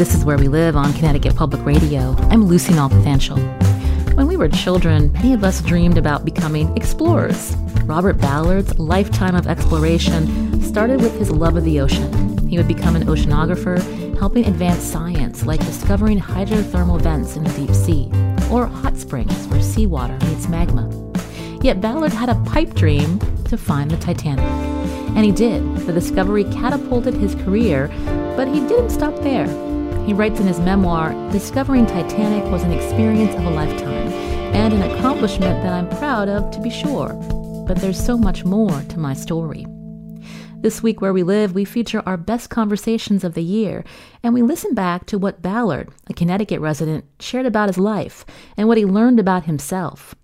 This is Where We Live on Connecticut Public Radio. I'm Lucy Nalpathanchel. When we were children, many of us dreamed about becoming explorers. Robert Ballard's lifetime of exploration started with his love of the ocean. He would become an oceanographer, helping advance science like discovering hydrothermal vents in the deep sea, or hot springs where seawater meets magma. Yet Ballard had a pipe dream to find the Titanic. And he did. The discovery catapulted his career, but he didn't stop there. He writes in his memoir Discovering Titanic was an experience of a lifetime and an accomplishment that I'm proud of, to be sure. But there's so much more to my story. This week, Where We Live, we feature our best conversations of the year, and we listen back to what Ballard, a Connecticut resident, shared about his life and what he learned about himself.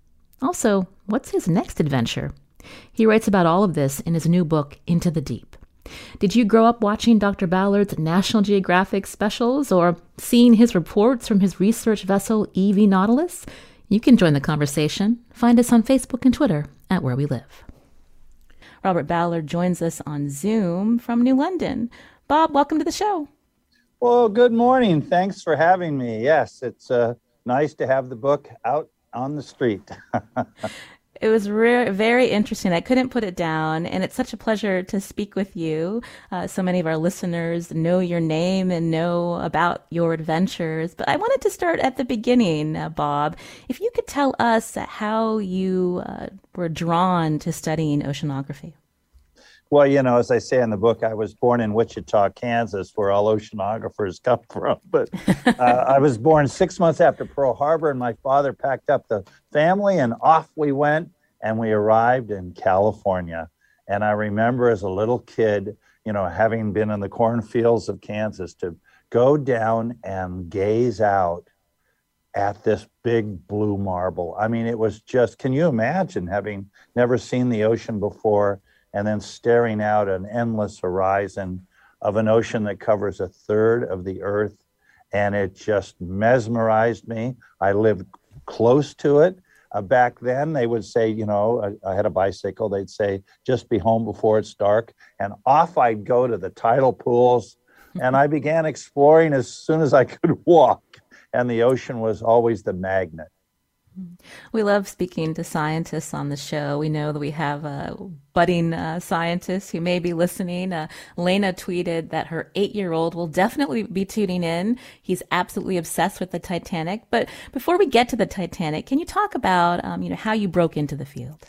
Also, what's his next adventure? He writes about all of this in his new book, Into the Deep. Did you grow up watching Dr. Ballard's National Geographic specials or seeing his reports from his research vessel EV Nautilus? You can join the conversation. Find us on Facebook and Twitter at Where We Live. Robert Ballard joins us on Zoom from New London. Bob, welcome to the show. Well, good morning. Thanks for having me. Yes, it's uh, nice to have the book out on the street. It was re- very interesting. I couldn't put it down, and it's such a pleasure to speak with you. Uh, so many of our listeners know your name and know about your adventures. But I wanted to start at the beginning, uh, Bob. If you could tell us how you uh, were drawn to studying oceanography. Well, you know, as I say in the book, I was born in Wichita, Kansas, where all oceanographers come from. But uh, I was born six months after Pearl Harbor, and my father packed up the family, and off we went. And we arrived in California. And I remember as a little kid, you know, having been in the cornfields of Kansas, to go down and gaze out at this big blue marble. I mean, it was just, can you imagine having never seen the ocean before? And then staring out an endless horizon of an ocean that covers a third of the earth. And it just mesmerized me. I lived close to it. Uh, back then, they would say, you know, I, I, had a bicycle. They'd say, just be home before it's dark. And off I'd go to the tidal pools. And I began exploring as soon as I could walk. And the ocean was always the magnet. We love speaking to scientists on the show. We know that we have a budding uh, scientists who may be listening. Uh, Lena tweeted that her eight year old will definitely be tuning in. He's absolutely obsessed with the Titanic. But before we get to the Titanic, can you talk about um, you know how you broke into the field?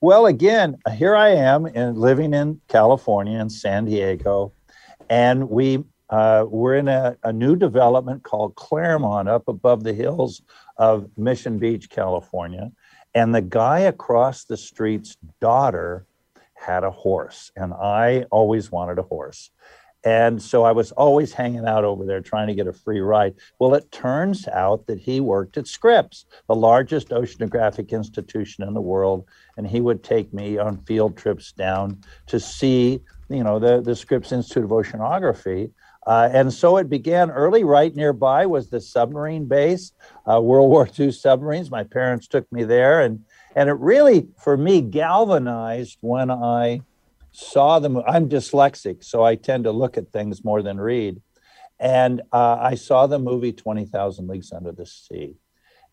Well, again, here I am in, living in California in San Diego, and we uh, we're in a, a, new development called Clairemont up above the hills of Mission Beach, California. And the guy across the street's daughter had a horse, and I always wanted a horse. And so I was always hanging out over there trying to get a free ride. Well, it turns out that he worked at Scripps, the largest oceanographic institution in the world. And he would take me on field trips down to see, you know, the, the Scripps Institute of Oceanography. Uh, and so it began early. Right nearby was the submarine base, uh, World War II submarines. My parents took me there, and and it really, for me, galvanized when I saw them. I'm dyslexic, so I tend to look at things more than read. And uh, I saw the movie Twenty Thousand Leagues Under the Sea,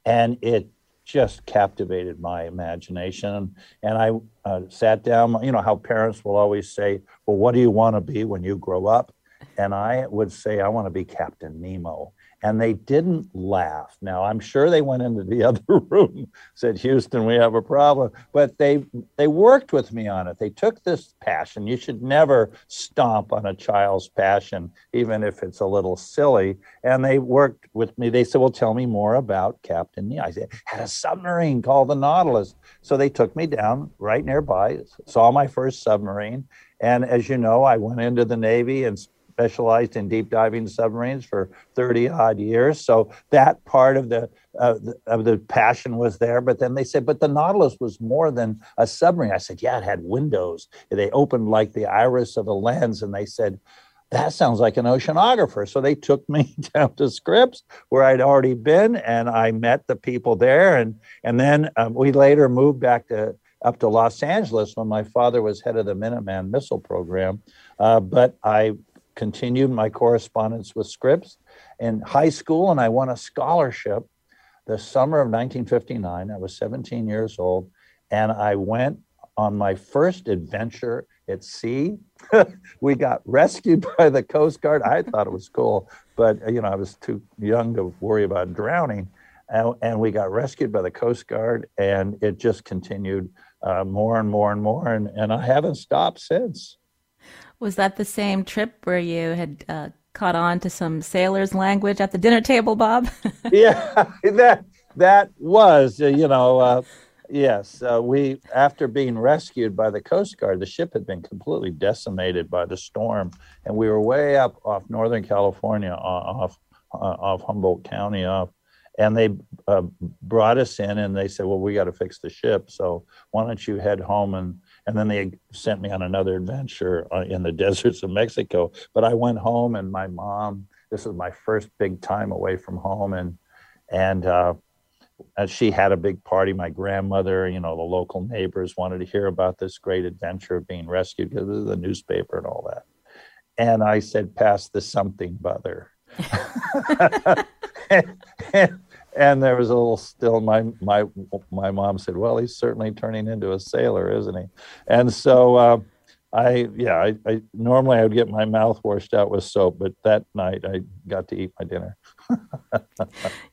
and it just captivated my imagination. And I uh, sat down. You know how parents will always say, "Well, what do you want to be when you grow up?" And I would say I want to be Captain Nemo. and they didn't laugh. Now I'm sure they went into the other room, said, "Houston, we have a problem," but they they worked with me on it. They took this passion. You should never stomp on a child's passion, even if it's a little silly. And they worked with me. They said, "Well, tell me more about Captain Nemo. I said, "Had a submarine called the Nautilus." So they took me down right nearby, saw my first submarine, and as you know, I went into the Navy and specialized in deep diving submarines for 30 odd years. So that part of the, uh, of the passion was there. But then they said, but the Nautilus was more than a submarine. I said, yeah, it had windows. They opened like the iris of a lens. And they said, that sounds like an oceanographer. So they took me down to Scripps where I'd already been, and I met the people there. And and then um, we later moved back to up to Los Angeles when my father was head of the Minuteman missile program. Uh, but I continued my correspondence with Scripps in high school, and I won a scholarship the summer of 1959. I was 17 years old, and I went on my first adventure at sea. we got rescued by the Coast Guard. I thought it was cool, but you know I was too young to worry about drowning. And, and we got rescued by the Coast Guard, and it just continued uh, more and more and more, and, and I haven't stopped since. Was that the same trip where you had uh, caught on to some sailor's language at the dinner table, Bob? yeah, that that was, uh, you know, uh, yes. Uh, we after being rescued by the Coast Guard, the ship had been completely decimated by the storm, and we were way up off Northern California, off uh, off Humboldt County, off and they uh, brought us in and they said well we got to fix the ship so why don't you head home and and then they sent me on another adventure uh, in the deserts of Mexico. But I went home, and my mom. This was my first big time away from home, and and uh, she had a big party. My grandmother, you know, the local neighbors wanted to hear about this great adventure of being rescued because of the newspaper and all that. And I said, "Pass the something, brother." and, and, and there was a little still my my my mom said well he's certainly turning into a sailor isn't he? And so uh, i yeah I, I normally i would get my mouth washed out with soap but that night i got to eat my dinner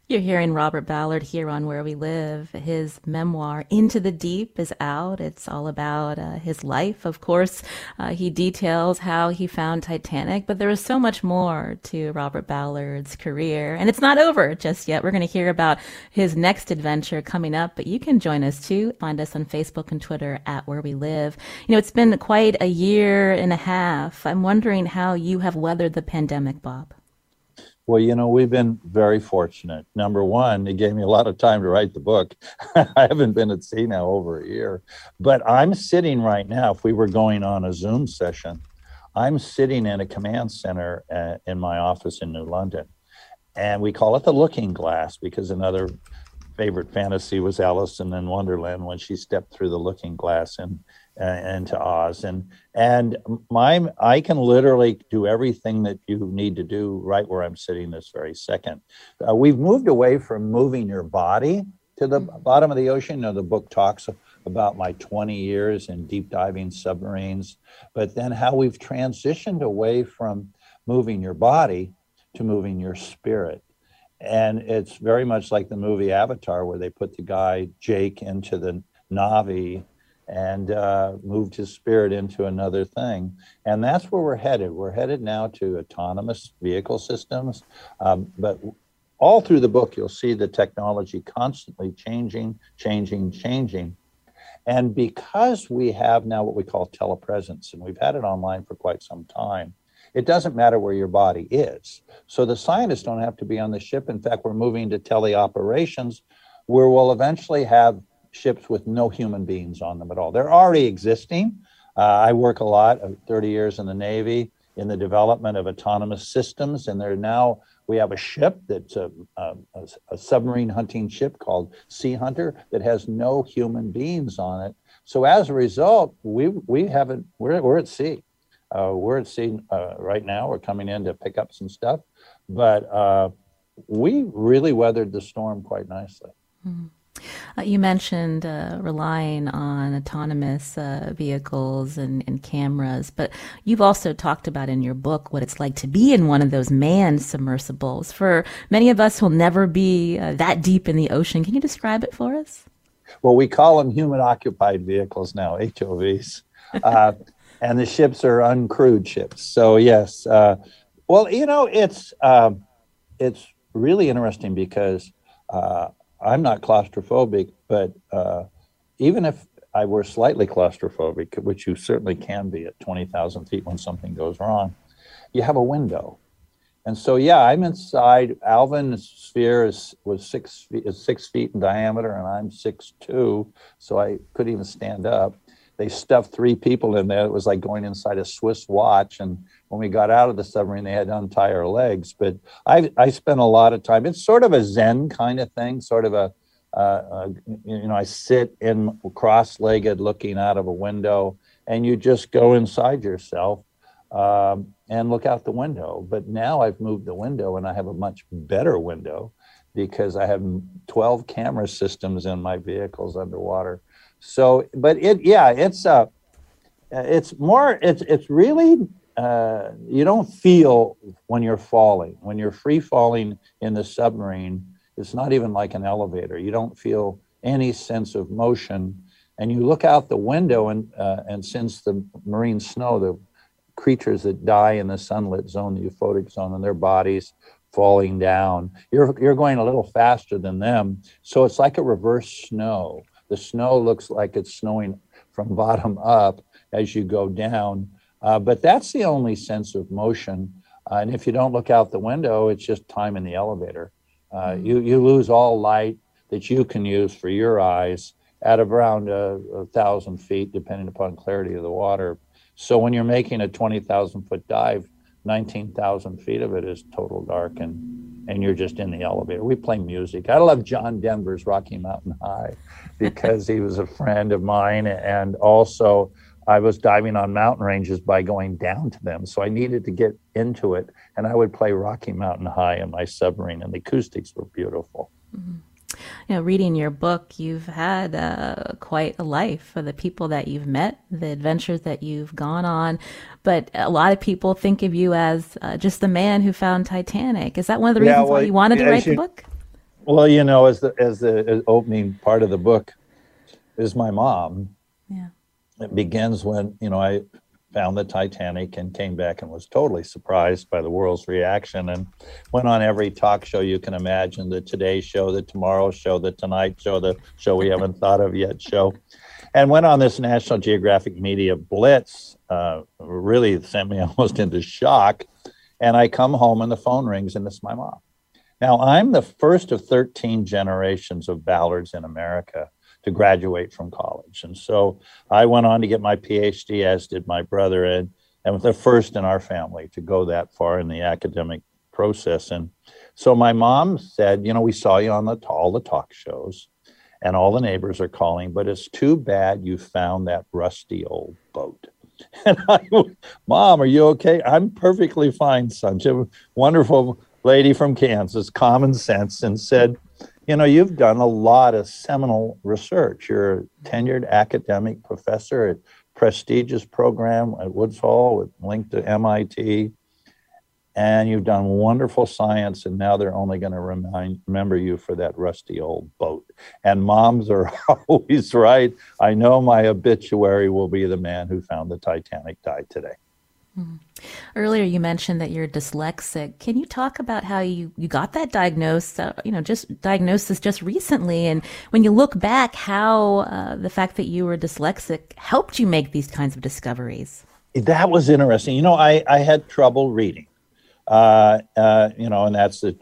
You're hearing Robert Ballard here on Where We Live. His memoir, Into the Deep, is out. It's all about uh, his life. Of course, uh, he details how he found Titanic, but there is so much more to Robert Ballard's career. And it's not over just yet. We're going to hear about his next adventure coming up, but you can join us too. Find us on Facebook and Twitter at Where We Live. You know, it's been quite a year and a half. I'm wondering how you have weathered the pandemic, Bob. Well, you know, we've been very fortunate. Number one, it gave me a lot of time to write the book. I haven't been at sea now over a year, but I'm sitting right now. If we were going on a Zoom session, I'm sitting in a command center uh, in my office in New London. And we call it the looking glass because another favorite fantasy was Alice in Wonderland when she stepped through the looking glass and and to Oz. And and my I can literally do everything that you need to do right where I'm sitting this very second. Uh, we've moved away from moving your body to the mm-hmm. bottom of the ocean. You know, the book talks about my 20 years in deep diving submarines, but then how we've transitioned away from moving your body to moving your spirit. And it's very much like the movie Avatar, where they put the guy Jake into the Na'vi and uh, moved his spirit into another thing. And that's where we're headed. We're headed now to autonomous vehicle systems. Um, but all through the book, you'll see the technology constantly changing, changing, changing. And because we have now what we call telepresence, and we've had it online for quite some time, it doesn't matter where your body is. So the scientists don't have to be on the ship. In fact, we're moving to teleoperations where we'll eventually have ships with no human beings on them at all. They're already existing. Uh, I work a lot, uh, 30 years in the Navy, in the development of autonomous systems, and they're now we have a ship that's a, a, a, submarine hunting ship called Sea Hunter that has no human beings on it. So as a result, we we haven't we're we're at sea. Uh, we're at sea uh, right now. We're coming in to pick up some stuff, but uh, we really weathered the storm quite nicely. Mm-hmm. Uh, you mentioned uh, relying on autonomous uh, vehicles and, and, cameras, but you've also talked about in your book what it's like to be in one of those manned submersibles. For many of us who'll never be uh, that deep in the ocean, can you describe it for us? Well, we call them human occupied vehicles now, HOVs. Uh, and the ships are uncrewed ships. So, yes. Uh, well, you know, it's, um, it's really interesting because I'm not claustrophobic, but uh, even if I were slightly claustrophobic, which you certainly can be at 20,000 feet when something goes wrong, you have a window. And so, yeah, I'm inside. Alvin's sphere is, was six feet, is six feet in diameter, and I'm six two, so I couldn't even stand up. They stuffed three people in there. It was like going inside a Swiss watch, and when we got out of the submarine, they had to untie our legs. But I, I spent a lot of time. It's sort of a Zen kind of thing, sort of a, uh, you know, I sit in cross-legged, looking out of a window, and you just go inside yourself um, and look out the window. But now I've moved the window, and I have a much better window because I have 12 camera systems in my vehicles underwater. So, but it, yeah, it's uh, it's more, it's it's really uh, you don't feel when you're falling. When you're free falling in the submarine, it's not even like an elevator. You don't feel any sense of motion. And you look out the window, and uh, and since the marine snow, the creatures that die in the sunlit zone, the euphotic zone, and their bodies falling down, you're you're going a little faster than them. So it's like a reverse snow. The snow looks like it's snowing from bottom up as you go down uh, but that's the only sense of motion. Uh, and if you don't look out the window, it's just time in the elevator. Uh, mm-hmm. you, you lose all light that you can use for your eyes at around a, a, thousand feet, depending upon clarity of the water. So when you're making a 20,000 foot dive, 19,000 feet of it is total dark and, and you're just in the elevator. We play music. I love John Denver's Rocky Mountain High because he was a friend of mine and also I was diving on mountain ranges by going down to them. So I needed to get into it. And I would play Rocky Mountain High in my submarine, and the acoustics were beautiful. Mm-hmm. You know, reading your book, you've had uh, quite a life for the people that you've met, the adventures that you've gone on. But a lot of people think of you as uh, just the man who found Titanic. Is that one of the reasons yeah, well, why you wanted to write you, the book? Well, you know, as the as the opening part of the book is my mom. Yeah it begins when you know I found the Titanic and came back and was totally surprised by the world's reaction and went on every talk show you can imagine the Today Show, the Tomorrow Show, the Tonight Show, the show we haven't thought of yet show, and went on this National Geographic Media Blitz. Uh, really sent me almost into shock. And I come home and the phone rings and it's my mom. Now, I'm the first of 13 generations of Ballards in America to graduate from college. And so I went on to get my PhD, as did my brother, and, and was the first in our family to go that far in the academic process. And so my mom said, You know, we saw you on the, all the talk shows, and all the neighbors are calling, but it's too bad you found that rusty old boat. And I, Mom, are you okay? I'm perfectly fine, son. She wonderful lady from Kansas, common sense, and said, you know, you've done a lot of seminal research. You're a tenured academic professor at prestigious program at Woods Hole with linked to MIT. And you've done wonderful science, and now they're only going to remind, remember you for that rusty old boat. And moms are always right. I know my obituary will be the man who found the Titanic died today. Mm-hmm. Earlier, you mentioned that you're dyslexic. Can you talk about how you, you got that diagnosis? Uh, you know, just diagnosis just recently, and when you look back, how uh, the fact that you were dyslexic helped you make these kinds of discoveries? That was interesting. You know, I I had trouble reading, uh, uh you know, and that's the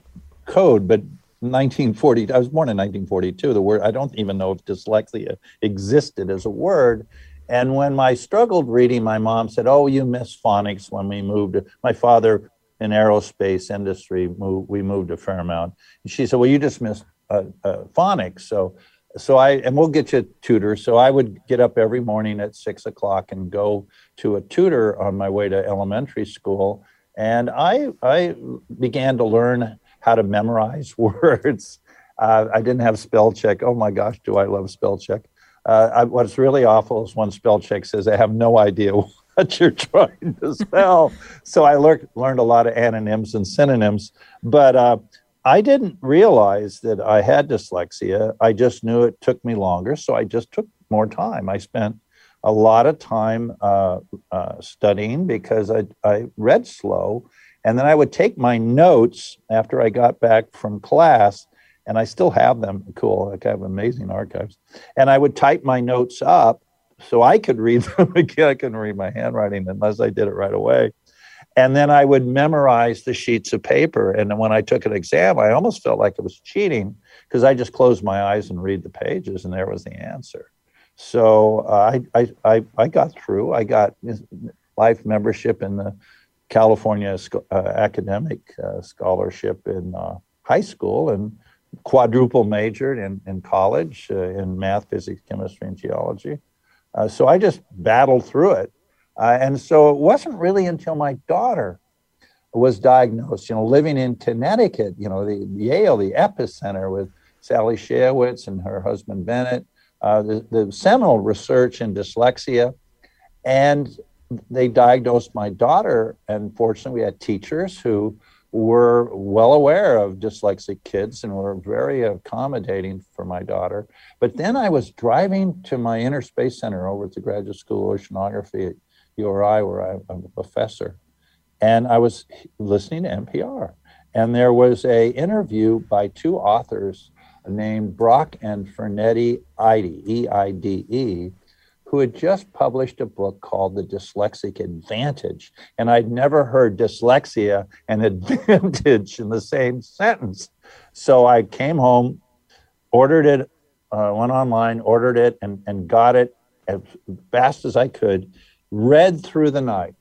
code. But 1940, I was born in 1942. The word I don't even know if dyslexia existed as a word and when I struggled reading, my mom said, "Oh, you miss phonics when we moved." My father in aerospace industry, we moved a fair amount. And she said, "Well, you just missed uh, uh, phonics." So, so I and we'll get you a tutor. So I would get up every morning at six o'clock and go to a tutor on my way to elementary school, and I I began to learn how to memorize words Uh, I didn't have spell check. Oh my gosh, do I love spell check? Uh, I, what's really awful is when spell check says I have no idea what you're trying to spell. so I learned learned a lot of antonyms and synonyms, but uh, I didn't realize that I had dyslexia. I just knew it took me longer, so I just took more time. I spent a lot of time uh, uh, studying because I, I read slow. And then I would take my notes after I got back from class, and I still have them. Cool. I have amazing archives. And I would type my notes up so I could read them again. I couldn't read my handwriting unless I did it right away. And then I would memorize the sheets of paper. And when I took an exam, I almost felt like it was cheating because I just closed my eyes and read the pages, and there was the answer. So uh, I, I, I, got through. I got life membership in the California uh, Academic uh, Scholarship in uh, high school and quadruple majored in, in college uh, in math, physics, chemistry, and geology. Uh, so I just battled through it. and so it wasn't really until my daughter was diagnosed, you know, living in Connecticut, you know, the Yale, the epicenter with Sally Shaywitz and her husband Bennett uh, the, the seminal research in dyslexia. And they diagnosed my daughter. And fortunately, we had teachers who were well aware of dyslexic kids and were very accommodating for my daughter. But then I was driving to my inner space center over at the Graduate School of Oceanography at URI, where I, I'm a professor, and I was listening to NPR. And there was a interview by two authors named Brock and Fernette Eide, E I D E, who had just published a book called The Dyslexic Advantage. And I'd never heard dyslexia and advantage in the same sentence. So I came home, ordered it, uh, went online, ordered it, and, and got it as fast as I could, read through the night,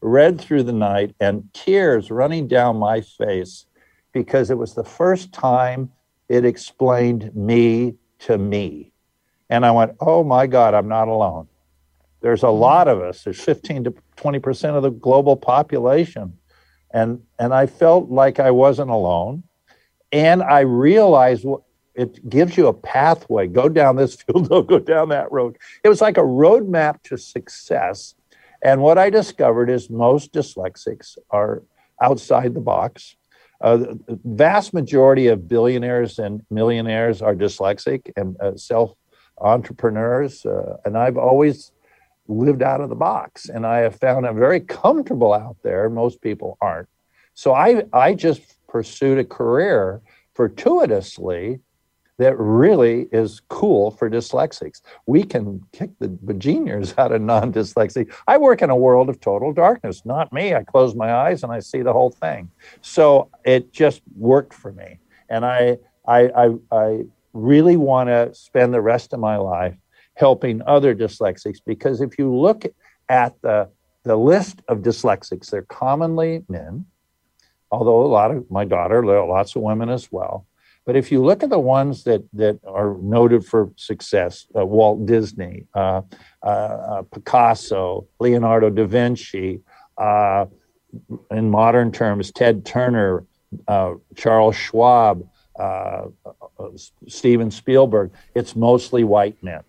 read through the night, and tears running down my face because it was the first time it explained me to me. And I went, oh my God, I'm not alone. There's a lot of us. There's 15 to 20% of the global population. And, and I felt like I wasn't alone. And I realized what, it gives you a pathway. Go down this field, don't go down that road. It was like a roadmap to success. And what I discovered is most dyslexics are outside the box. Uh, the vast majority of billionaires and millionaires are dyslexic and uh, self entrepreneurs. Uh, and I've always lived out of the box. And I have found I'm very comfortable out there. Most people aren't. So I, I just pursued a career fortuitously that really is cool for dyslexics. We can kick the bejeniors out of non dyslexic. I work in a world of total darkness, not me. I close my eyes and I see the whole thing. So it just worked for me. And I, I, I, I really want to spend the rest of my life helping other dyslexics because if you look at the, the list of dyslexics, they're commonly men, although a lot of my daughter, lots of women as well. But if you look at the ones that that are noted for success, uh, Walt Disney, uh, uh, uh Picasso, Leonardo da Vinci, uh, in modern terms, Ted Turner, uh, Charles Schwab, Steven Spielberg, it's mostly white men.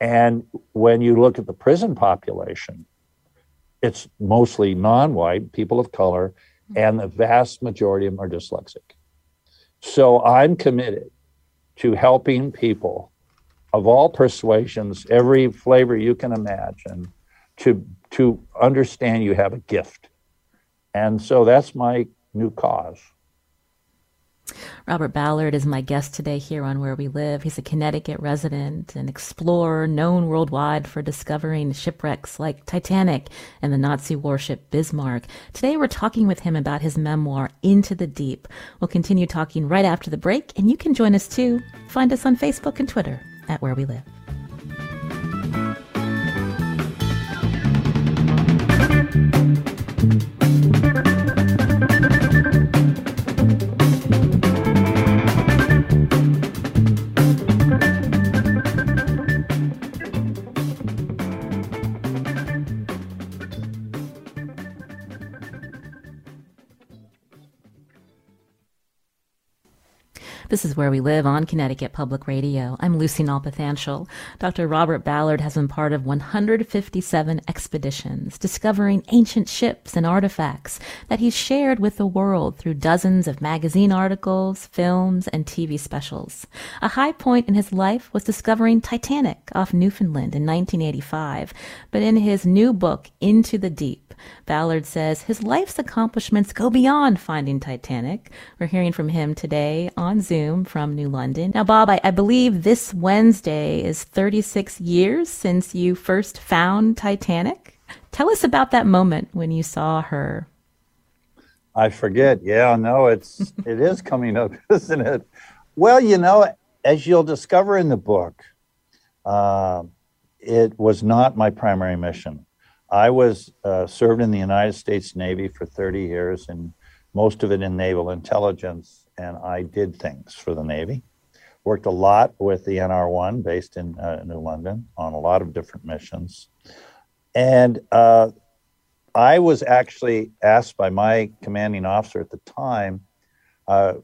And when you look at the prison population, it's mostly non-white, people of color, and the vast majority of them are dyslexic. So I'm committed to helping people of all persuasions, every flavor you can imagine, to to understand you have a gift. And so that's my new cause. Robert Ballard is my guest today here on Where We Live. He's a Connecticut resident, and explorer known worldwide for discovering shipwrecks like Titanic and the Nazi warship Bismarck. Today we're talking with him about his memoir, Into the Deep. We'll continue talking right after the break, and you can join us too. Find us on Facebook and Twitter at Where We Live. Mm-hmm. Where We Live on Connecticut Public Radio. I'm Lucy Nalpathanchel. Dr. Robert Ballard has been part of 157 expeditions, discovering ancient ships and artifacts that he's shared with the world through dozens of magazine articles, films, and TV specials. A high point in his life was discovering Titanic off Newfoundland in 1985. But in his new book, Into the Deep, Ballard says his life's accomplishments go beyond finding Titanic. We're hearing from him today on Zoom from New London. Now, Bob, I, I believe this Wednesday is 36 years since you first found Titanic. Tell us about that moment when you saw her. I forget. Yeah, no, it's it is coming up, isn't it? Well, you know, as you'll discover in the book, uh, it was not my primary mission. I was uh, served in the United States Navy for 30 years, and most of it in naval intelligence. And I did things for the Navy. Worked a lot with the NR1 based in uh, New London on a lot of different missions. And uh, I was actually asked by my commanding officer at the time, uh,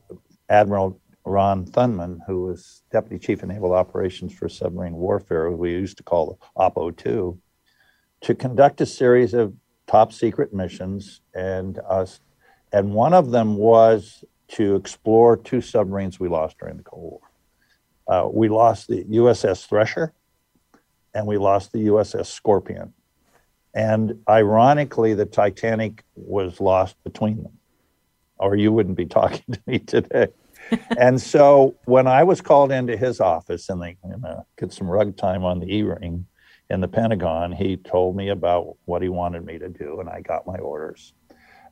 Admiral Ron Thunman, who was Deputy Chief of Naval Operations for Submarine Warfare, we used to call OPO 2 to conduct a series of top secret missions, and us, and one of them was to explore two submarines we lost during the Cold War. Uh, we lost the USS Thresher, and we lost the USS Scorpion. And ironically, the Titanic was lost between them, or you wouldn't be talking to me today. and so when I was called into his office and they you know, get some rug time on the E ring, in the Pentagon, he told me about what he wanted me to do, and I got my orders.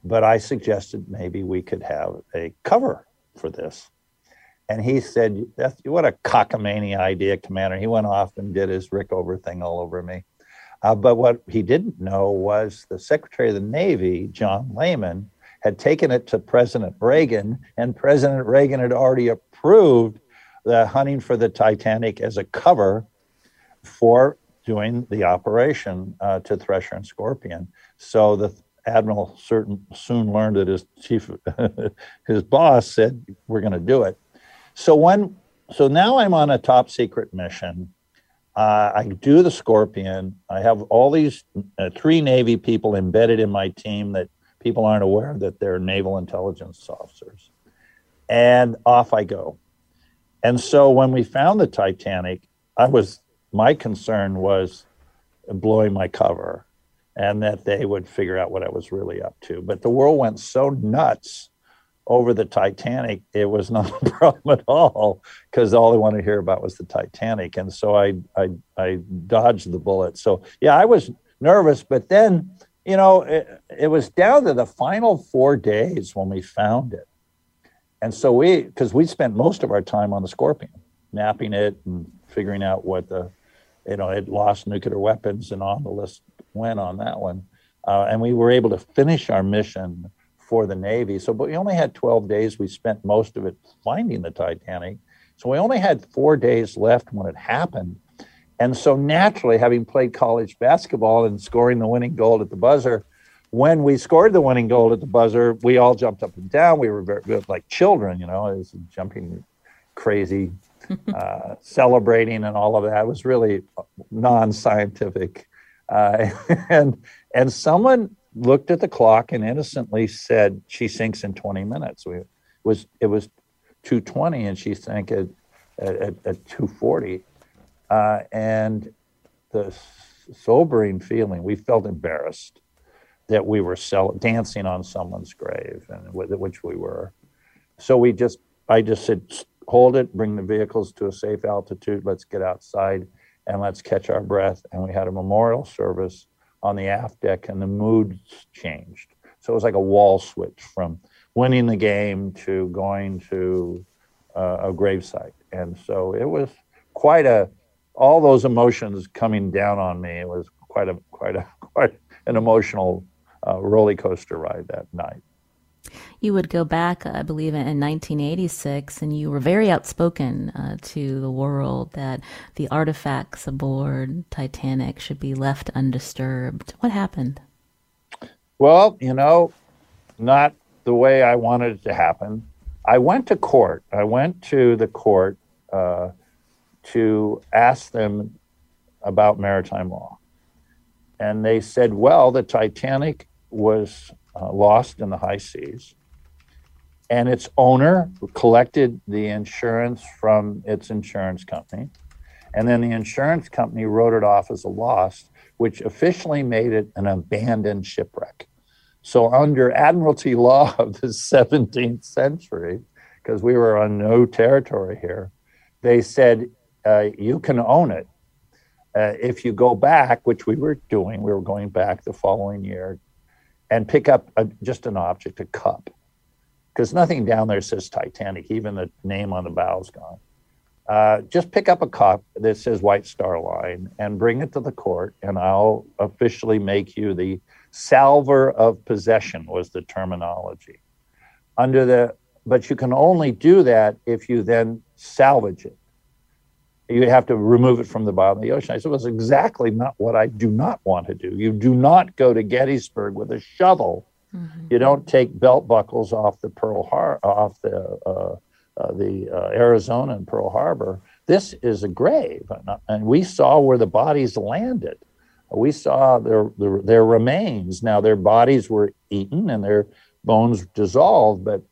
But I suggested maybe we could have a cover for this. And he said, What a cockamamie idea, Commander. He went off and did his Rickover thing all over me. Uh, but what he didn't know was the Secretary of the Navy, John Lehman, had taken it to President Reagan, and President Reagan had already approved the hunting for the Titanic as a cover for doing the operation uh, to Thresher and Scorpion. So the admiral certain soon learned that his chief, his boss said, "We're going to do it." So when, so now I'm on a top secret mission. Uh, I do the Scorpion. I have all these uh, three Navy people embedded in my team that people aren't aware that they're naval intelligence officers, and off I go. And so when we found the Titanic, I was my concern was blowing my cover and that they would figure out what I was really up to. But the world went so nuts over the Titanic, it was not a problem at all because all they wanted to hear about was the Titanic. And so I, I, I dodged the bullet. So, yeah, I was nervous, but then, you know, it, it was down to the final four days when we found it. And so we, because we spent most of our time on the Scorpion, mapping it and figuring out what the you know, it lost nuclear weapons and on the list went on that one. Uh, and we were able to finish our mission for the Navy. So, but we only had 12 days. We spent most of it finding the Titanic. So we only had four days left when it happened. And so naturally, having played college basketball and scoring the winning goal at the buzzer, when we scored the winning goal at the buzzer, we all jumped up and down. We were very, like children, you know, as jumping crazy uh, celebrating and all of that was really non-scientific. Uh, and and someone looked at the clock and innocently said she sinks in 20 minutes. We, it was it was 220 and she sank at at, at 240, uh, and the sobering feeling we felt embarrassed that we were sell- dancing on someone's grave, and which we were. So we just I just said hold it, bring the vehicles to a safe altitude, let's get outside and let's catch our breath. And we had a memorial service on the aft deck, and the mood changed. So it was like a wall switch from winning the game to going to uh, a gravesite. And so it was quite a, all those emotions coming down on me. It was quite a, quite a, quite an emotional uh, roller coaster ride that night you would go back, I believe, in 1986, and you were very outspoken uh, to the world that the artifacts aboard Titanic should be left undisturbed. What happened? Well, you know, not the way I wanted it to happen. I went to court. I went to the court uh, to ask them about maritime law. And they said, well, the Titanic was uh, lost in the high seas, and its owner collected the insurance from its insurance company. And then the insurance company wrote it off as a loss, which officially made it an abandoned shipwreck. So, under Admiralty law of the 17th century, because we were on no territory here, they said uh, you can own it. Uh, if you go back, which we were doing, we were going back the following year and pick up a, just an object, a cup, because nothing down there says Titanic, even the name on the bow is gone. Uh, just pick up a cup that says White Star Line and bring it to the court, and I'll officially make you the salvor of possession was the terminology. Under the, but you can only do that if you then salvage it. You have to remove it from the bottom of the ocean. I said, well, it's exactly not what I do not want to do. You do not go to Gettysburg with a shovel. Mm-hmm. You don't take belt buckles off the Pearl Har- off the uh, uh, the uh, Arizona and Pearl Harbor. This is a grave, and we saw where the bodies landed we saw their, their, their remains. Now their bodies were eaten and their bones dissolved, but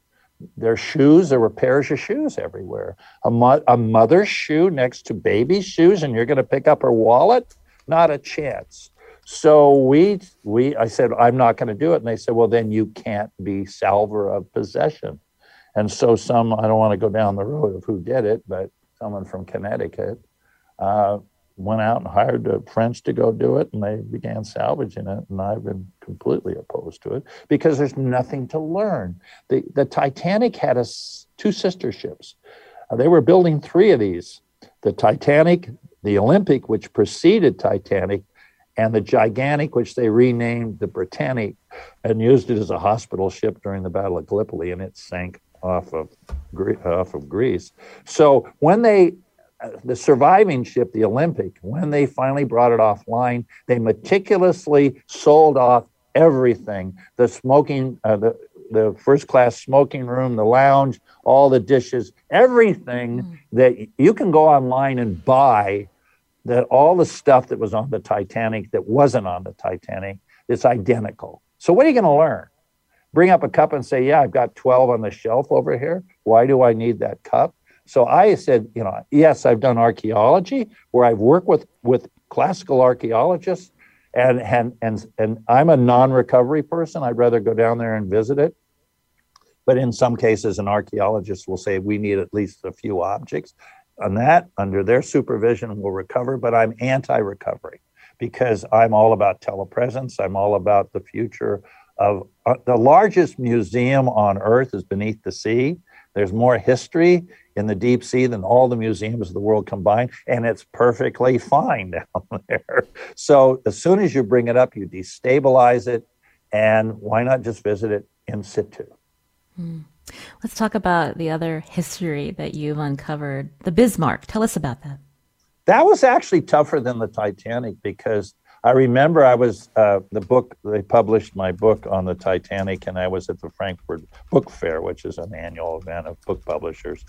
their shoes, there were pairs of shoes everywhere. A, mo- a mother's shoe next to baby's shoes, and you're going to pick up her wallet? Not a chance. So we, we, I said, I'm not going to do it. And they said, well, then you can't be salvor of possession. And so some, I don't want to go down the road of who did it, but someone from Connecticut uh, went out and hired the French to go do it, and they began salvaging it. And I've been completely opposed to it because there's nothing to learn. The the Titanic had a, two sister ships. Uh, they were building three of these: the Titanic, the Olympic, which preceded Titanic, and the Gigantic, which they renamed the Britannic, and used it as a hospital ship during the Battle of Gallipoli, and it sank off of off of Greece. So when they the surviving ship, the Olympic, when they finally brought it offline, they meticulously sold off everything the smoking, uh, the, the first class smoking room, the lounge, all the dishes, everything mm. that you can go online and buy that all the stuff that was on the Titanic that wasn't on the Titanic, it's identical. So, what are you going to learn? Bring up a cup and say, Yeah, I've got 12 on the shelf over here. Why do I need that cup? So I said, you know, yes, I've done archaeology where I've worked with with classical archaeologists, and and and and I'm a non-recovery person. I'd rather go down there and visit it. But in some cases, an archaeologist will say we need at least a few objects. On that, under their supervision, we'll recover. But I'm anti-recovery because I'm all about telepresence. I'm all about the future of uh, the largest museum on earth is beneath the sea. There's more history in the deep sea than all the museums of the world combined, and it's perfectly fine down there. So as soon as you bring it up, you destabilize it, and why not just visit it in situ? Hmm. Let's talk about the other history that you've uncovered, the Bismarck. Tell us about that. That was actually tougher than the Titanic because I remember I was uh, the book they published my book on the Titanic, and I was at the Frankfurt Book Fair, which is an annual event of book publishers.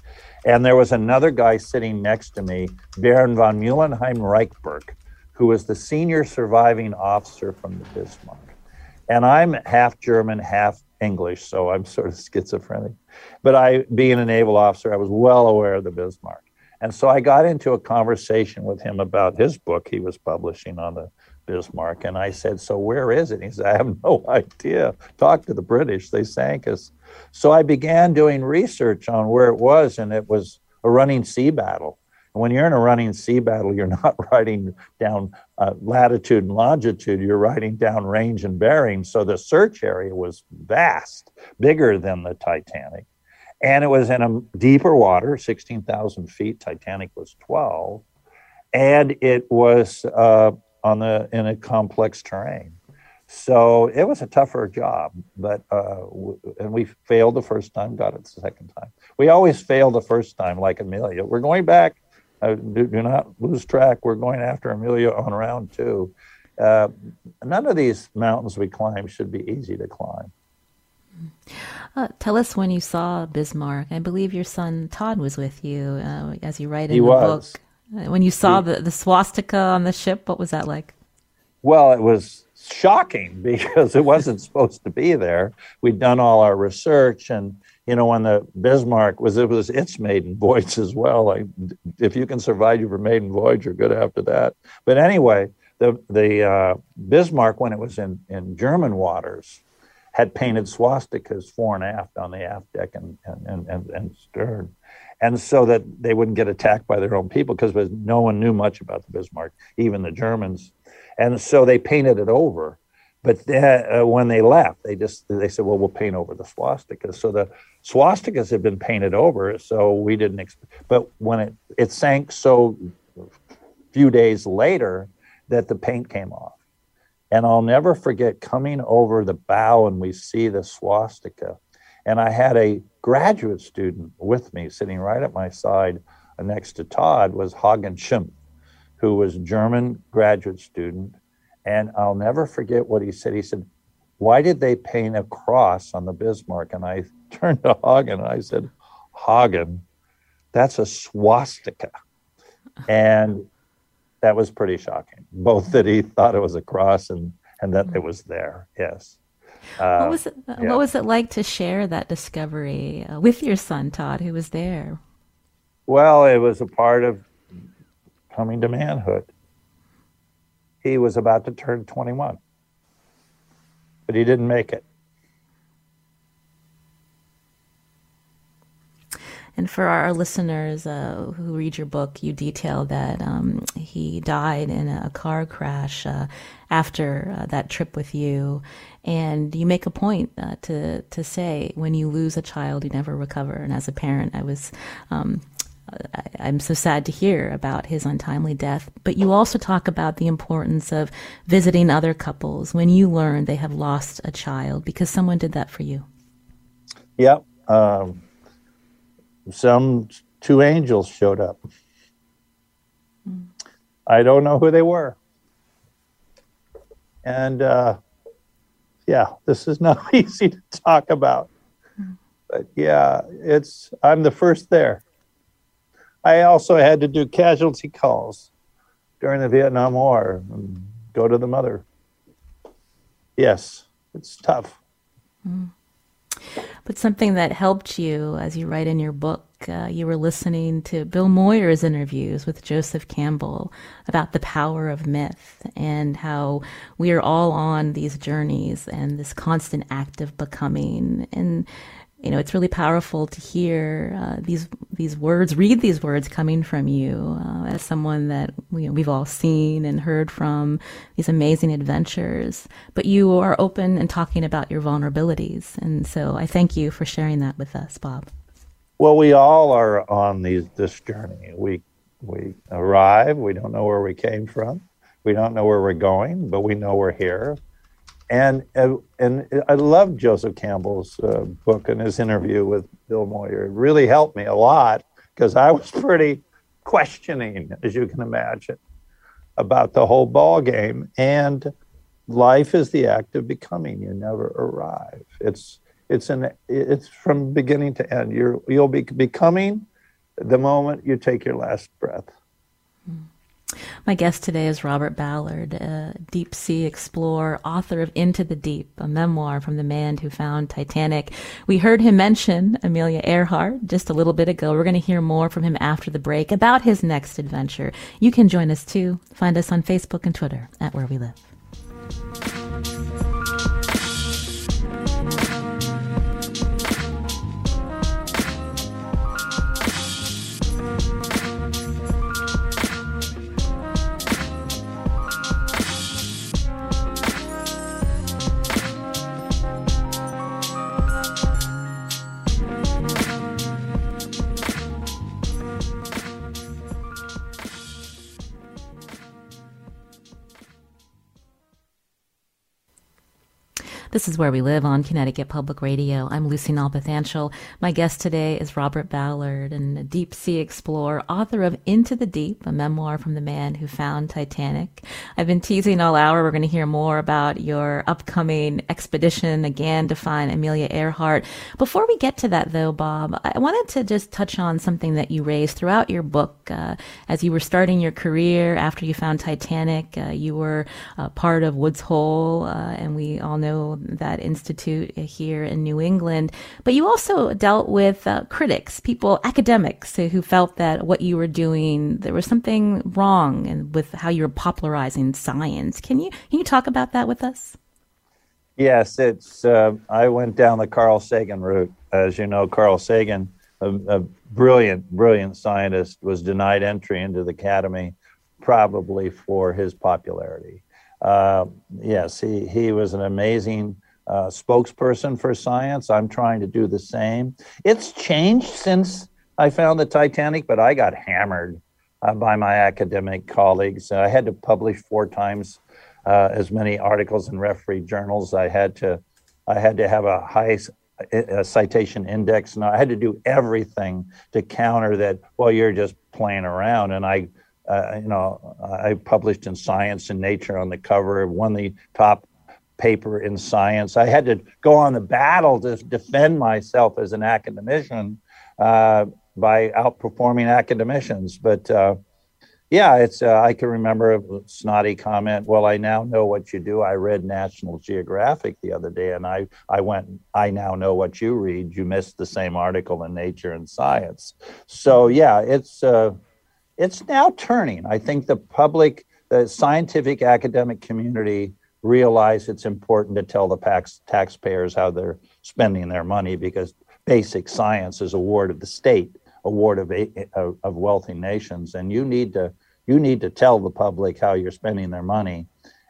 And there was another guy sitting next to me, Baron von Müllenheim Rechberg, who was the senior surviving officer from the Bismarck. And I'm half German, half English, so I'm sort of schizophrenic. But I, being a naval officer, I was well aware of the Bismarck. And so I got into a conversation with him about his book he was publishing on the Bismarck. And I said, So where is it? he said, I have no idea. Talk to the British. They sank us. So I began doing research on where it was, and it was a running sea battle. And when you're in a running sea battle, you're not writing down uh, latitude and longitude, you're writing down range and bearing. So the search area was vast, bigger than the Titanic. And it was in a deeper water, 16,000 feet. Titanic was 12. And it was uh, on the in a complex terrain. So it was a tougher job, but uh, w- and we failed the first time, got it the second time. We always fail the first time, like Amelia. We're going back. Uh, do, do, not lose track. We're going after Amelia on round two. Uh, none of these mountains we climb should be easy to climb. Uh, tell us when you saw Bismarck. I believe your son Todd was with you uh, as you write in he the was. book. When you saw the, the swastika on the ship, what was that like? Well, it was shocking because it wasn't supposed to be there. We'd done all our research, and you know, when the Bismarck was it was its maiden voyage as well. Like, if you can survive your maiden voyage, you're good after that. But anyway, the the uh, Bismarck, when it was in in German waters, had painted swastikas fore and aft on the aft deck and and and, and stern. And so that they wouldn't get attacked by their own people because no one knew much about the Bismarck, even the Germans and so they painted it over. But then, uh, when they left, they just they said, "Well, we'll paint over the swastikas." So the swastikas had been painted over, so we didn't. Exp- but when it it sank so few days later that the paint came off, and I'll never forget coming over the bow and we see the swastika, and I had a graduate student with me sitting right at my side next to Todd was Hagen Schimpf who was a German graduate student. And I'll never forget what he said. He said, Why did they paint a cross on the Bismarck? And I turned to Hagen and I said, Hagen, that's a swastika. And that was pretty shocking, both that he thought it was a cross and, and that it mm-hmm. was there. Yes. Uh, what was it? Yeah. What was it like to share that discovery uh, with your son Todd, who was there? Well, it was a part of coming to manhood. He was about to turn 21, but he didn't make it. And for our listeners uh, who read your book, you detail that um, he died in a car crash uh, after uh, that trip with you. And you make a point uh, to to say when you lose a child, you never recover. And as a parent, I was um, I, am so sad to hear about his untimely death. But you also talk about the importance of visiting other couples when you learn they have lost a child because someone did that for you. Yep. Um, some two angels showed up. Mm. I don't know who they were. And uh, yeah, this is not easy to talk about. Mm. But yeah, it's I'm the first there. I also had to do casualty calls during the Vietnam War and go to the mother. Yes, it's tough. Mm. But something that helped you, as you write in your book, uh, you were listening to Bill Moyers' interviews with Joseph Campbell about the power of myth and how we are all on these journeys and this constant act of becoming. And you know, it's really powerful to hear uh, these these words, read these words coming from you uh, as someone that you know, we've all seen and heard from these amazing adventures. But you are open and talking about your vulnerabilities, and so I thank you for sharing that with us, Bob. Well, we all are on these this journey. We we arrive. We don't know where we came from. We don't know where we're going, but we know we're here and and I love Joseph Campbell's uh, book and his interview with Bill Moyer. It really helped me a lot because I was pretty questioning, as you can imagine, about the whole ball game. And life is the act of becoming. You never arrive. It's it's an it's from beginning to end. You're you'll be becoming the moment you take your last breath. Mm. My guest today is Robert Ballard, a deep sea explorer, author of Into the Deep, a memoir from the man who found Titanic. We heard him mention Amelia Earhart just a little bit ago. We're going to hear more from him after the break about his next adventure. You can join us too. Find us on Facebook and Twitter at Where We Live. This is Where We Live on Connecticut Public Radio. I'm Lucy Nalpathanchel. My guest today is Robert Ballard, and a deep sea explorer, author of Into the Deep, a memoir from the man who found Titanic. I've been teasing all hour. We're going to hear more about your upcoming expedition again to find Amelia Earhart. Before we get to that, though, Bob, I wanted to just touch on something that you raised throughout your book. Uh, as you were starting your career after you found Titanic, uh, you were uh, part of Woods Hole, uh, and we all know that institute here in New England. But you also dealt with uh, critics, people, academics who felt that what you were doing, there was something wrong and with how you were popularizing science. Can you can you talk about that with us? Yes, it's. Uh, I went down the Carl Sagan route. As you know, Carl Sagan, a, a brilliant, brilliant scientist, was denied entry into the academy, probably for his popularity. Uh, yes, he, he was an amazing uh, spokesperson for science. I'm trying to do the same. It's changed since I found the Titanic, but I got hammered uh, by my academic colleagues. I had to publish four times uh, as many articles in referee journals. I had to I had to have a high a citation index, and I had to do everything to counter that. Well, you're just playing around, and I you know, I published in Science and Nature on the cover, won the top paper in science. I had to go on the battle to defend myself as an academician uh, by outperforming academicians. But uh, yeah, it's uh, I can remember a snotty comment. Well, I now know what you do. I read National Geographic the other day, and I I went. I now know what you read. You missed the same article in Nature and Science. So yeah, it's uh, it's now turning. I think the public, the scientific academic community realize it's important to tell the tax, taxpayers how they're spending their money because basic science is a ward of the state, a ward of, of, wealthy nations, and you need to you need to tell the public how you're spending their money,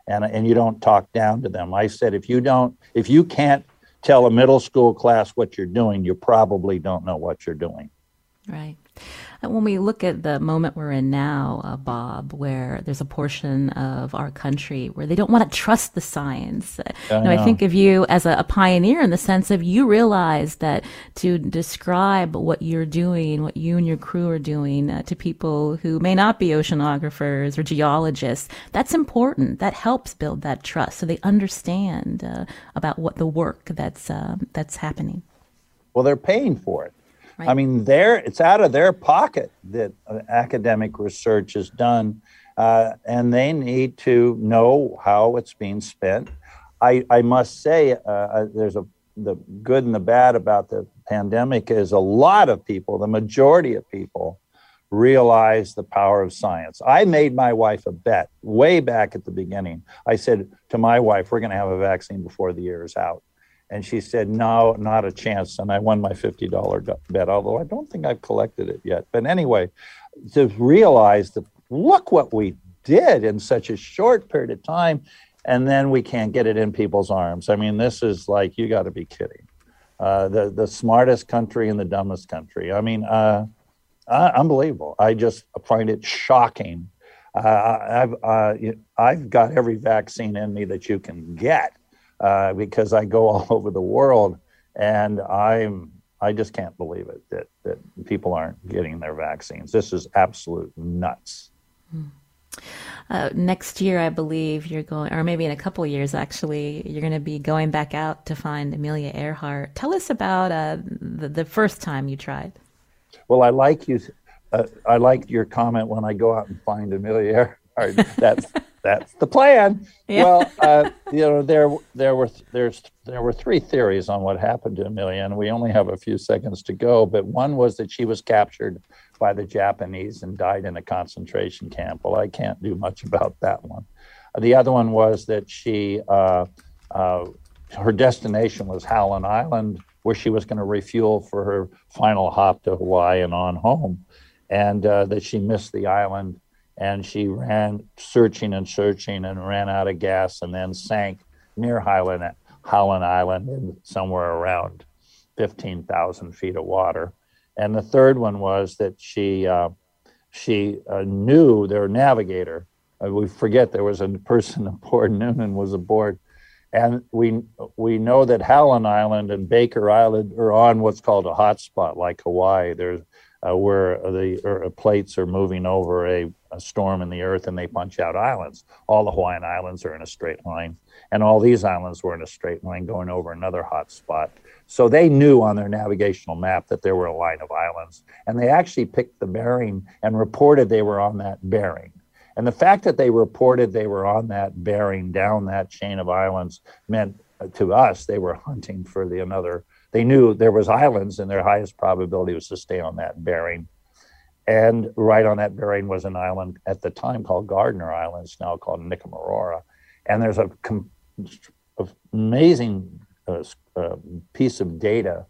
and and you don't talk down to them. I said if you don't if you can't tell a middle school class what you're doing, you probably don't know what you're doing. Right. And when we look at the moment we're in now, uh, Bob, where there's a portion of our country where they don't want to trust the science, I, you know, I think of you as a, a, pioneer in the sense of you realize that to describe what you're doing, what you and your crew are doing uh, to people who may not be oceanographers or geologists, that's important. That helps build that trust so they understand uh, about what the work that's uh, that's happening. Well, they're paying for it. Right. I mean, there it's out of their pocket that uh, academic research is done, uh, and they need to know how it's being spent. I, I must say, uh, uh, there's a the good and the bad about the pandemic is a lot of people, the majority of people, realize the power of science. I made my wife a bet way back at the beginning. I said to my wife, "We're going to have a vaccine before the year is out." And she said, No, not a chance. And I won my $50 bet, although I don't think I've collected it yet. But anyway, to realize that look what we did in such a short period of time, and then we can't get it in people's arms. I mean, this is like, you got to be kidding. Uh, the, the smartest country and the dumbest country. I mean, uh, uh, unbelievable. I just find it shocking. Uh, I've, uh, I've got every vaccine in me that you can get uh, because I go all over the world, and I'm I just can't believe it that that people aren't getting their vaccines. This is absolute nuts. Hmm. Uh, next year, I believe you're going, or maybe in a couple years, actually, you're going to be going back out to find Amelia Earhart. Tell us about uh, the, the first time you tried. Well, I like you. Uh, I like your comment when I go out and find Amelia Earhart. That's that's the plan. Yeah. Well, uh, you know, there there were there's there were three theories on what happened to Amelia, and we only have a few seconds to go. But one was that she was captured by the Japanese and died in a concentration camp. Well, I can't do much about that one. The other one was that she uh, uh, her destination was Howland Island, where she was going to refuel for her final hop to Hawaii and on home, and uh, that she missed the island and she ran searching and searching and ran out of gas and then sank near Highland, Howland Island somewhere around 15,000 feet of water. And the third one was that she uh, she uh, knew their navigator. Uh, we forget there was a person aboard. Noonan was aboard, And we we know that Howland Island and Baker Island are on what's called a hot spot, like Hawaii. There's uh, where the uh, plates are moving over a, a, storm in the earth and they punch out islands. All the Hawaiian islands are in a straight line, and all these islands were in a straight line going over another hot spot. So they knew on their navigational map that there were a line of islands, and they actually picked the bearing and reported they were on that bearing. And the fact that they reported they were on that bearing down that chain of islands meant uh, to us they were hunting for the another. They knew there was islands, and their highest probability was to stay on that bearing. And right on that bearing was an island at the time called Gardner Island. It's now called Nikumaroro. And there's a amazing uh, uh, piece of data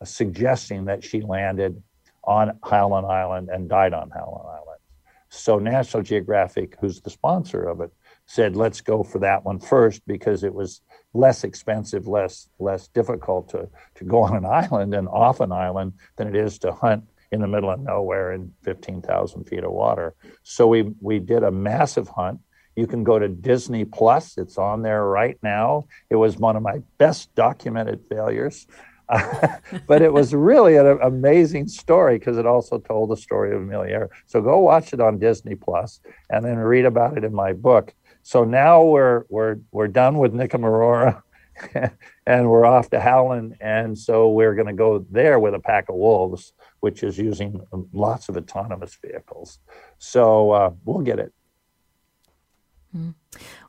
uh, suggesting that she landed on Howland Island and died on Howland Island. So National Geographic, who's the sponsor of it, said let's go for that one first because it was less expensive, less less difficult to to go on an island and off an island than it is to hunt in the middle of nowhere in 15,000 feet of water. So we we did a massive hunt. You can go to Disney Plus; it's on there right now. It was one of my best documented failures. but it was really an amazing story because it also told the story of Amelia. So go watch it on Disney Plus and then read about it in my book. So now we're we're we're done with Nikumaroro and we're off to Howland. And so we're going to go there with a pack of wolves, which is using lots of autonomous vehicles. So uh, we'll get it. Mm.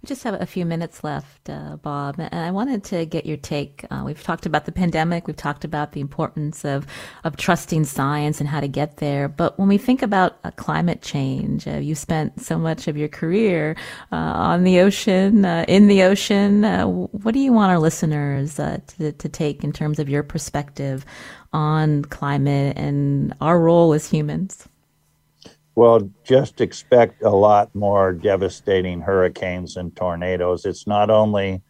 We just have a few minutes left, uh, Bob, and I wanted to get your take. Uh, we've talked about the pandemic, we've talked about the importance of, of trusting science and how to get there. But when we think about uh, climate change, uh, you spent so much of your career uh, on the ocean, uh, in the ocean. what do you want our listeners to, to take in terms of your perspective on climate and our role as humans? Well, just expect a lot more devastating hurricanes and tornadoes. It's not only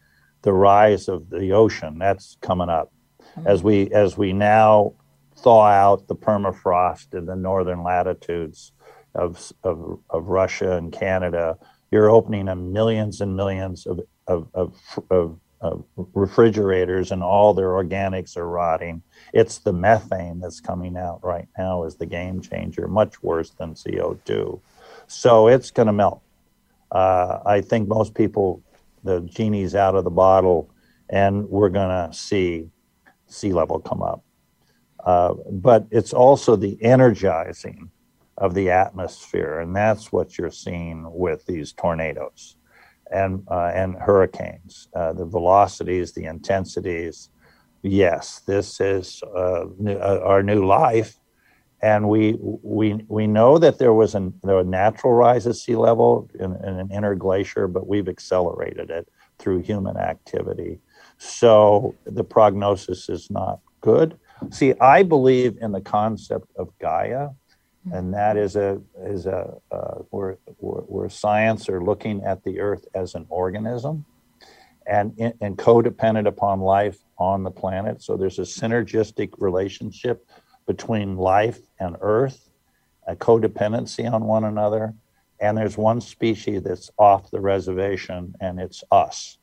the rise of the ocean that's coming up mm-hmm. as we as we now thaw out the permafrost in the northern latitudes of, of, of Russia and Canada. You're opening up millions and millions of, of, of, of uh, refrigerators and all their organics are rotting. It's the methane that's coming out right now is the game changer, much worse than CO2. So it's going to melt. Uh, I think most people, the genie's out of the bottle, and we're going to see sea level come up. Uh, but it's also the energizing of the atmosphere, and that's what you're seeing with these tornadoes and uh, and hurricanes. Uh, the velocities, the intensities. Yes, this is uh, new, uh, our new life, and we we we know that there was an, there a natural rise of sea level in, in an interglacier, but we've accelerated it through human activity. So the prognosis is not good. See, I believe in the concept of Gaia and that is a is a uh, where, where science are looking at the earth as an organism and and codependent upon life on the planet. So there's a synergistic relationship between life and earth a codependency on one another and there's one species that's off the reservation and it's us.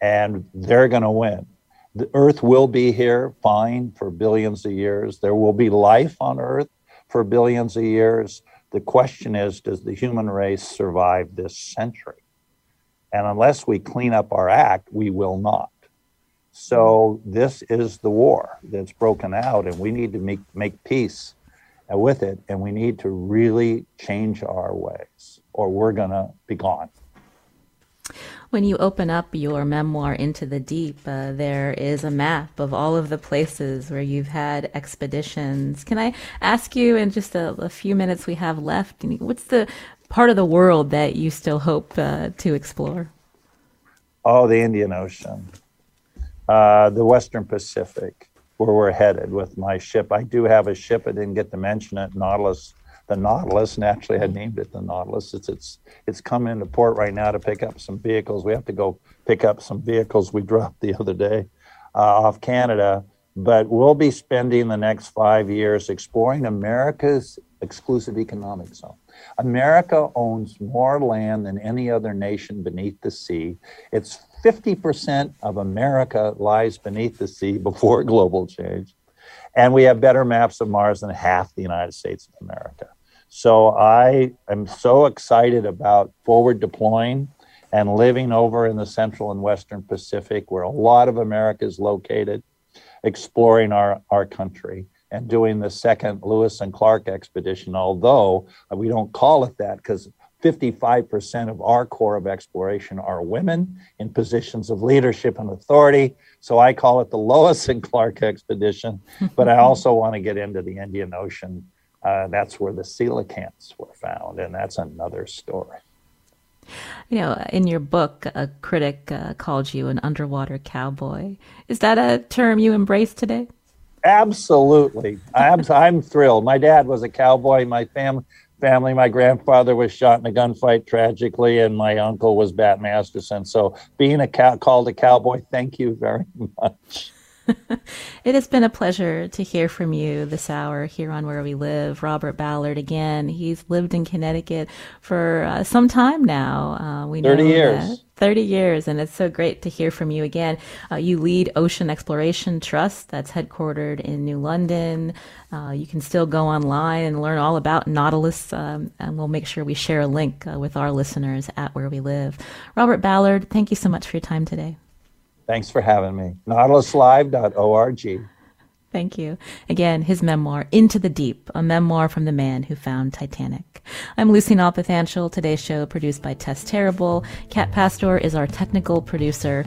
And they're going to win. The earth will be here fine for billions of years. There will be life on earth for billions of years. The question is does the human race survive this century? And unless we clean up our act, we will not. So this is the war that's broken out, and we need to make, make peace with it, and we need to really change our ways, or we're going to be gone. When you open up your memoir, Into the Deep, uh, there is a map of all of the places where you've had expeditions. Can I ask you, in just a, a few minutes we have left, what's the part of the world that you still hope uh, to explore? Oh, the Indian Ocean, uh, the Western Pacific, where we're headed with my ship. I do have a ship. I didn't get to mention it, Nautilus the Nautilus, Naturally, had named it the Nautilus. It's it's it's come into port right now to pick up some vehicles. We have to go pick up some vehicles we dropped the other day uh, off Canada. But we'll be spending the next five years exploring America's exclusive economic zone. America owns more land than any other nation beneath the sea. It's 50% of America lies beneath the sea before global change. And we have better maps of Mars than half the United States of America. So I am so excited about forward deploying and living over in the central and western Pacific, where a lot of America is located, exploring our, our country and doing the second Lewis and Clark expedition, although we don't call it that because 55% of our core of exploration are women in positions of leadership and authority. So I call it the Lois and Clark expedition. but I also want to get into the Indian Ocean. Uh, that's where the coelacanths were found, and that's another story. You know, in your book, a critic uh, called you an underwater cowboy. Is that a term you embrace today? Absolutely. I'm, I'm thrilled. My dad was a cowboy. My family, family, my grandfather was shot in a gunfight tragically, and my uncle was Bat Masterson. So being a cow, called a cowboy, thank you very much. it has been a pleasure to hear from you this hour here on Where We Live. Robert Ballard, again, he's lived in Connecticut for uh, some time now. Uh, we 30 years. That. 30 years, and it's so great to hear from you again. Uh, you lead Ocean Exploration Trust, that's headquartered in New London. Uh, you can still go online and learn all about Nautilus, um, and we'll make sure we share a link uh, with our listeners at Where We Live. Robert Ballard, thank you so much for your time today. Thanks for having me. NautilusLive.org. Thank you. Again, his memoir, Into the Deep, a memoir from the man who found Titanic. I'm Lucy Nalpathanchel. Today's show produced by Tess Terrible. Kat Pastor is our technical producer.